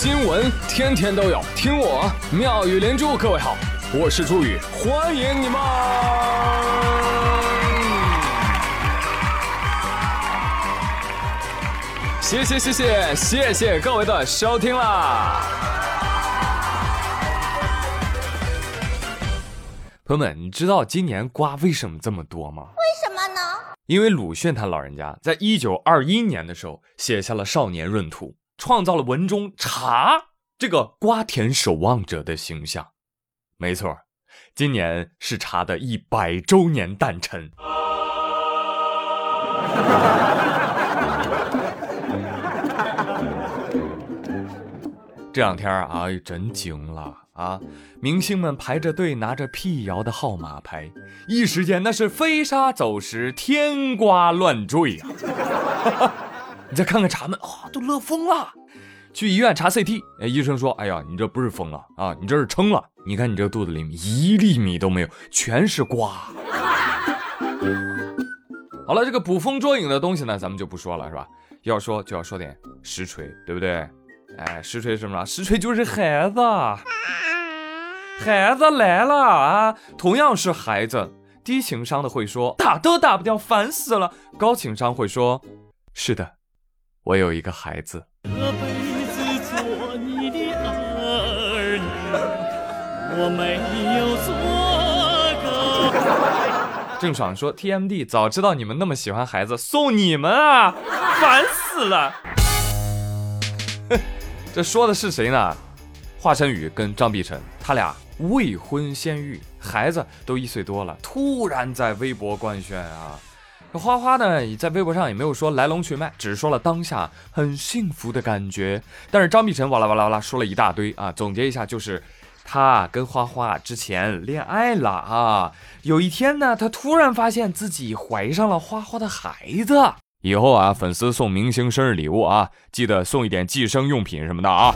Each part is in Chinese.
新闻天天都有，听我妙语连珠。各位好，我是朱宇，欢迎你们！谢谢谢谢谢谢各位的收听啦！朋友们，你知道今年瓜为什么这么多吗？为什么呢？因为鲁迅他老人家在一九二一年的时候写下了《少年闰土》。创造了文中茶这个瓜田守望者的形象，没错，今年是茶的一百周年诞辰。这两天啊，真惊了啊！明星们排着队，拿着辟谣的号码牌，一时间那是飞沙走石，天瓜乱坠啊！你再看看茶们啊，都乐疯了。去医院查 CT，哎，医生说：“哎呀，你这不是疯了啊，你这是撑了。你看你这肚子里面一粒米都没有，全是瓜。”好了，这个捕风捉影的东西呢，咱们就不说了，是吧？要说就要说点实锤，对不对？哎，实锤什么？实锤就是孩子，孩子来了啊！同样是孩子，低情商的会说：“打都打不掉，烦死了。”高情商会说：“是的。”我有一个孩子。这辈子做你的儿女，我没有做过。郑爽说：“TMD，早知道你们那么喜欢孩子，送你们啊，烦死了。”这说的是谁呢？华晨宇跟张碧晨，他俩未婚先育，孩子都一岁多了，突然在微博官宣啊。花花呢，在微博上也没有说来龙去脉，只是说了当下很幸福的感觉。但是张碧晨哇啦哇啦哇啦说了一大堆啊，总结一下就是，他跟花花之前恋爱了啊。有一天呢，他突然发现自己怀上了花花的孩子。以后啊，粉丝送明星生日礼物啊，记得送一点计生用品什么的啊。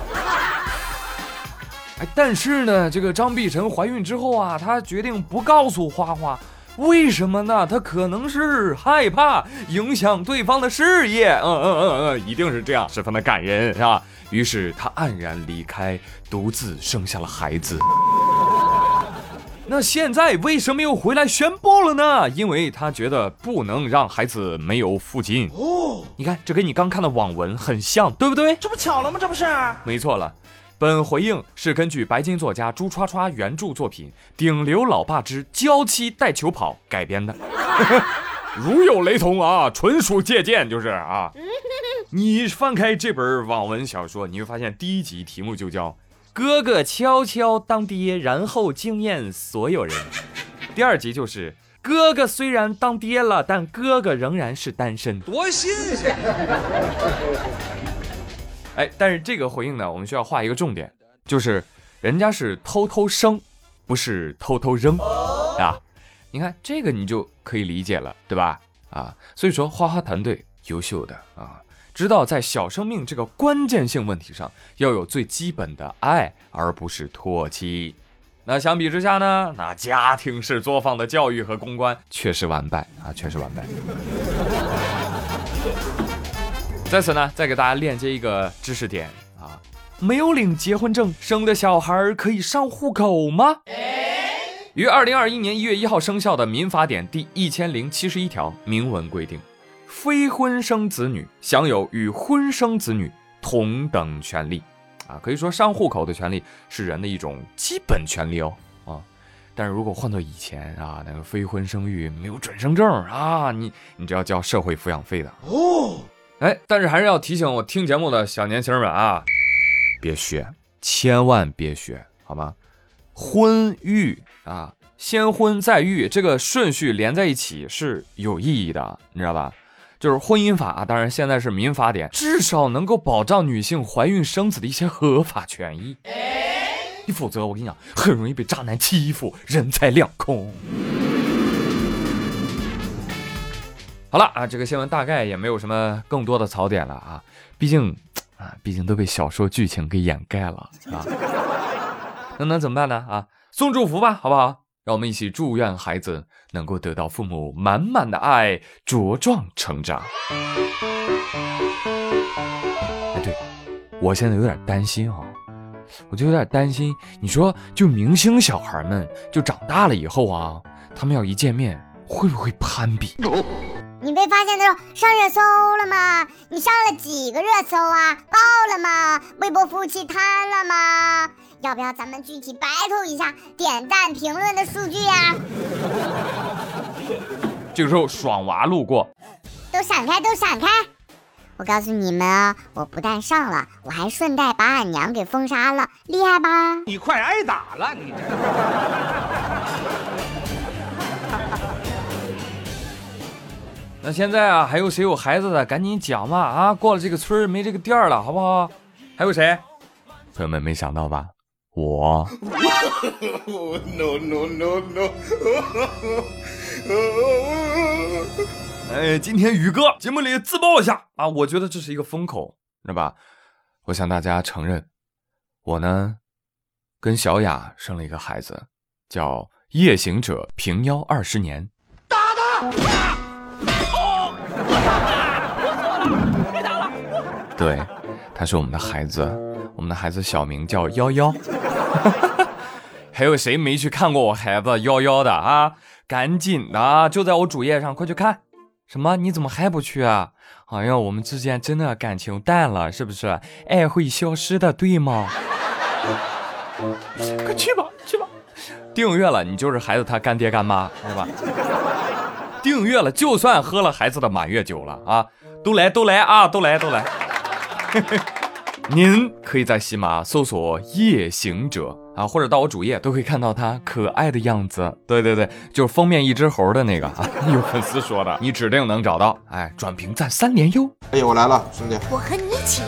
哎，但是呢，这个张碧晨怀孕之后啊，她决定不告诉花花。为什么呢？他可能是害怕影响对方的事业，嗯嗯嗯嗯，一定是这样，十分的感人，是吧？于是他黯然离开，独自生下了孩子。那现在为什么又回来宣布了呢？因为他觉得不能让孩子没有父亲。哦，你看，这跟你刚看的网文很像，对不对？这不巧了吗？这不是？没错了。本回应是根据白金作家朱刷刷原著作品《顶流老爸之娇妻带球跑》改编的，如有雷同啊，纯属借鉴，就是啊。你翻开这本网文小说，你会发现第一集题目就叫“哥哥悄悄当爹，然后惊艳所有人”，第二集就是“哥哥虽然当爹了，但哥哥仍然是单身”，多新鲜。哎，但是这个回应呢，我们需要画一个重点，就是人家是偷偷生，不是偷偷扔啊。你看这个你就可以理解了，对吧？啊，所以说花花团队优秀的啊，知道在小生命这个关键性问题上要有最基本的爱，而不是唾弃。那相比之下呢，那家庭式作坊的教育和公关确实完败啊，确实完败。在此呢，再给大家链接一个知识点啊，没有领结婚证生的小孩可以上户口吗？于二零二一年一月一号生效的民法典第一千零七十一条明文规定，非婚生子女享有与婚生子女同等权利，啊，可以说上户口的权利是人的一种基本权利哦，啊，但是如果换到以前啊，那个非婚生育没有准生证啊，你你这要交社会抚养费的哦。哎，但是还是要提醒我听节目的小年轻们啊，别学，千万别学，好吗？婚育啊，先婚再育，这个顺序连在一起是有意义的，你知道吧？就是婚姻法，当然现在是民法典，至少能够保障女性怀孕生子的一些合法权益。你否则，我跟你讲，很容易被渣男欺负，人财两空。好了啊，这个新闻大概也没有什么更多的槽点了啊，毕竟啊，毕竟都被小说剧情给掩盖了啊。那能怎么办呢？啊，送祝福吧，好不好？让我们一起祝愿孩子能够得到父母满满的爱，茁壮成长。哎，对，我现在有点担心啊，我就有点担心。你说，就明星小孩们，就长大了以后啊，他们要一见面，会不会攀比？你被发现的时候上热搜了吗？你上了几个热搜啊？爆了吗？微博服务器瘫了吗？要不要咱们具体 battle 一下点赞评论的数据呀？这个时候爽娃路过，都闪开，都闪开！我告诉你们啊，我不但上了，我还顺带把俺娘给封杀了，厉害吧？你快挨打了，你这。那现在啊，还有谁有孩子的，赶紧讲嘛！啊，过了这个村儿没这个店儿了，好不好？还有谁？朋友们没想到吧？我。no no no no。哎，今天宇哥节目里自曝一下啊，我觉得这是一个风口，是吧？我向大家承认，我呢跟小雅生了一个孩子，叫夜行者平腰二十年。打他！对，他是我们的孩子，我们的孩子小名叫幺幺。还有谁没去看过我孩子幺幺的啊？赶紧的，就在我主页上，快去看。什么？你怎么还不去啊？哎呀，我们之间真的感情淡了，是不是？爱会消失的，对吗？快去吧，去吧。订阅了，你就是孩子他干爹干妈，是吧？订阅了，就算喝了孩子的满月酒了啊，都来都来啊，都来都来。您可以在喜马搜索“夜行者”啊，或者到我主页都可以看到他可爱的样子。对对对，就是封面一只猴的那个啊。有粉丝说的，你指定能找到。哎，转评赞三连哟。哎，我来了，兄弟。我和你一起。